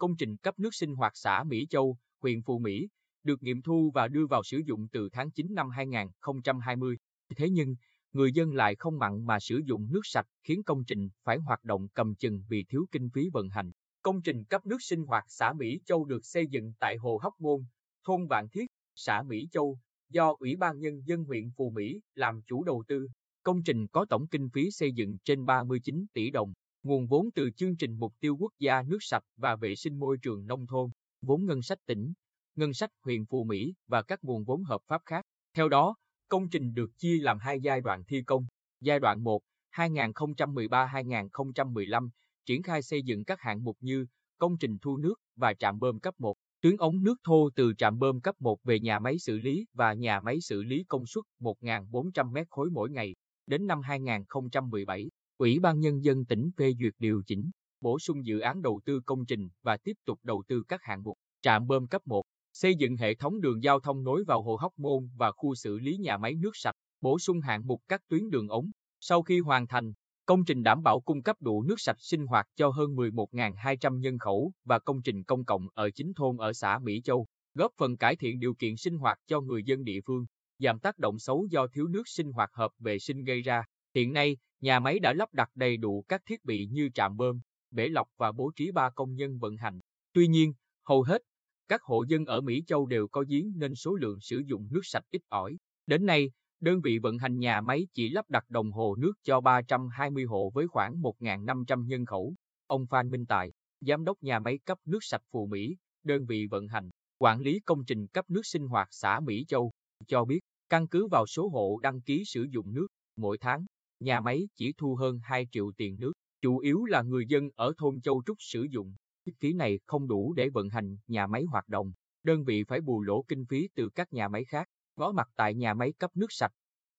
Công trình cấp nước sinh hoạt xã Mỹ Châu, huyện Phù Mỹ, được nghiệm thu và đưa vào sử dụng từ tháng 9 năm 2020. Thế nhưng, người dân lại không mặn mà sử dụng nước sạch khiến công trình phải hoạt động cầm chừng vì thiếu kinh phí vận hành. Công trình cấp nước sinh hoạt xã Mỹ Châu được xây dựng tại Hồ Hóc Môn, thôn Vạn Thiết, xã Mỹ Châu, do Ủy ban Nhân dân huyện Phù Mỹ làm chủ đầu tư. Công trình có tổng kinh phí xây dựng trên 39 tỷ đồng, nguồn vốn từ chương trình Mục tiêu Quốc gia nước sạch và vệ sinh môi trường nông thôn, vốn ngân sách tỉnh, ngân sách huyện Phù Mỹ và các nguồn vốn hợp pháp khác. Theo đó, công trình được chia làm hai giai đoạn thi công. Giai đoạn 1, 2013-2015, triển khai xây dựng các hạng mục như công trình thu nước và trạm bơm cấp 1, tuyến ống nước thô từ trạm bơm cấp 1 về nhà máy xử lý và nhà máy xử lý công suất 1.400 mét khối mỗi ngày. Đến năm 2017, Ủy ban Nhân dân tỉnh phê duyệt điều chỉnh, bổ sung dự án đầu tư công trình và tiếp tục đầu tư các hạng mục trạm bơm cấp 1, xây dựng hệ thống đường giao thông nối vào hồ Hóc Môn và khu xử lý nhà máy nước sạch, bổ sung hạng mục các tuyến đường ống. Sau khi hoàn thành, công trình đảm bảo cung cấp đủ nước sạch sinh hoạt cho hơn 11.200 nhân khẩu và công trình công cộng ở chính thôn ở xã Mỹ Châu, góp phần cải thiện điều kiện sinh hoạt cho người dân địa phương, giảm tác động xấu do thiếu nước sinh hoạt hợp vệ sinh gây ra. Hiện nay, nhà máy đã lắp đặt đầy đủ các thiết bị như trạm bơm, bể lọc và bố trí ba công nhân vận hành. Tuy nhiên, hầu hết các hộ dân ở Mỹ Châu đều có giếng nên số lượng sử dụng nước sạch ít ỏi. Đến nay, đơn vị vận hành nhà máy chỉ lắp đặt đồng hồ nước cho 320 hộ với khoảng 1.500 nhân khẩu. Ông Phan Minh Tài, Giám đốc nhà máy cấp nước sạch Phù Mỹ, đơn vị vận hành, quản lý công trình cấp nước sinh hoạt xã Mỹ Châu, cho biết, căn cứ vào số hộ đăng ký sử dụng nước, mỗi tháng, nhà máy chỉ thu hơn 2 triệu tiền nước, chủ yếu là người dân ở thôn Châu Trúc sử dụng. Phí này không đủ để vận hành nhà máy hoạt động, đơn vị phải bù lỗ kinh phí từ các nhà máy khác, ngó mặt tại nhà máy cấp nước sạch.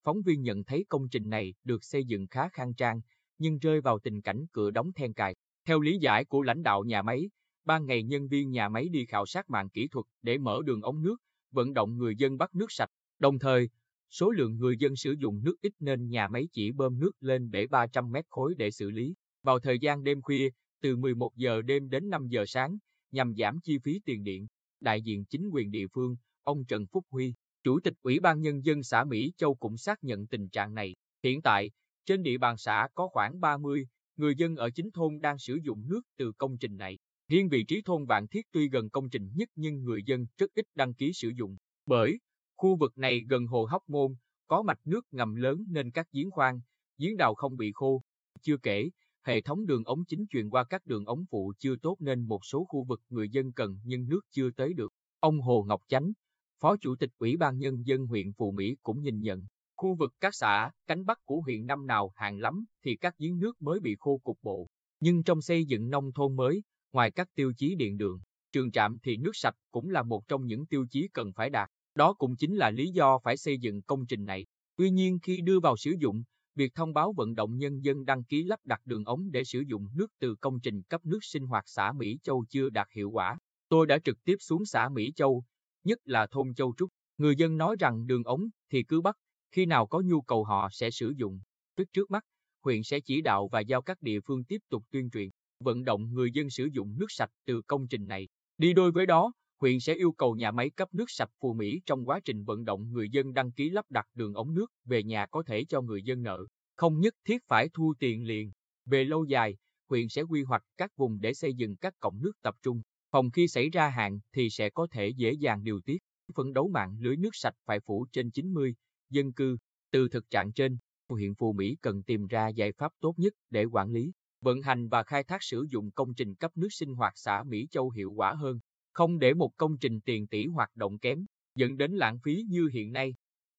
Phóng viên nhận thấy công trình này được xây dựng khá khang trang, nhưng rơi vào tình cảnh cửa đóng then cài. Theo lý giải của lãnh đạo nhà máy, ban ngày nhân viên nhà máy đi khảo sát mạng kỹ thuật để mở đường ống nước, vận động người dân bắt nước sạch. Đồng thời, số lượng người dân sử dụng nước ít nên nhà máy chỉ bơm nước lên bể 300 mét khối để xử lý. Vào thời gian đêm khuya, từ 11 giờ đêm đến 5 giờ sáng, nhằm giảm chi phí tiền điện. Đại diện chính quyền địa phương, ông Trần Phúc Huy, Chủ tịch Ủy ban Nhân dân xã Mỹ Châu cũng xác nhận tình trạng này. Hiện tại, trên địa bàn xã có khoảng 30 người dân ở chính thôn đang sử dụng nước từ công trình này. Riêng vị trí thôn Vạn Thiết tuy gần công trình nhất nhưng người dân rất ít đăng ký sử dụng. Bởi, khu vực này gần hồ Hóc Môn, có mạch nước ngầm lớn nên các giếng khoan, giếng đào không bị khô. Chưa kể, hệ thống đường ống chính truyền qua các đường ống phụ chưa tốt nên một số khu vực người dân cần nhưng nước chưa tới được. Ông Hồ Ngọc Chánh, Phó Chủ tịch Ủy ban Nhân dân huyện Phù Mỹ cũng nhìn nhận, khu vực các xã, cánh bắc của huyện năm nào hạn lắm thì các giếng nước mới bị khô cục bộ. Nhưng trong xây dựng nông thôn mới, ngoài các tiêu chí điện đường, trường trạm thì nước sạch cũng là một trong những tiêu chí cần phải đạt. Đó cũng chính là lý do phải xây dựng công trình này. Tuy nhiên khi đưa vào sử dụng, việc thông báo vận động nhân dân đăng ký lắp đặt đường ống để sử dụng nước từ công trình cấp nước sinh hoạt xã Mỹ Châu chưa đạt hiệu quả. Tôi đã trực tiếp xuống xã Mỹ Châu, nhất là thôn Châu Trúc. Người dân nói rằng đường ống thì cứ bắt, khi nào có nhu cầu họ sẽ sử dụng. Tức trước mắt, huyện sẽ chỉ đạo và giao các địa phương tiếp tục tuyên truyền, vận động người dân sử dụng nước sạch từ công trình này. Đi đôi với đó, huyện sẽ yêu cầu nhà máy cấp nước sạch Phù Mỹ trong quá trình vận động người dân đăng ký lắp đặt đường ống nước về nhà có thể cho người dân nợ, không nhất thiết phải thu tiền liền. Về lâu dài, huyện sẽ quy hoạch các vùng để xây dựng các cổng nước tập trung, phòng khi xảy ra hạn thì sẽ có thể dễ dàng điều tiết. Phấn đấu mạng lưới nước sạch phải phủ trên 90 dân cư. Từ thực trạng trên, huyện Phù Mỹ cần tìm ra giải pháp tốt nhất để quản lý, vận hành và khai thác sử dụng công trình cấp nước sinh hoạt xã Mỹ Châu hiệu quả hơn. Không để một công trình tiền tỷ hoạt động kém, dẫn đến lãng phí như hiện nay.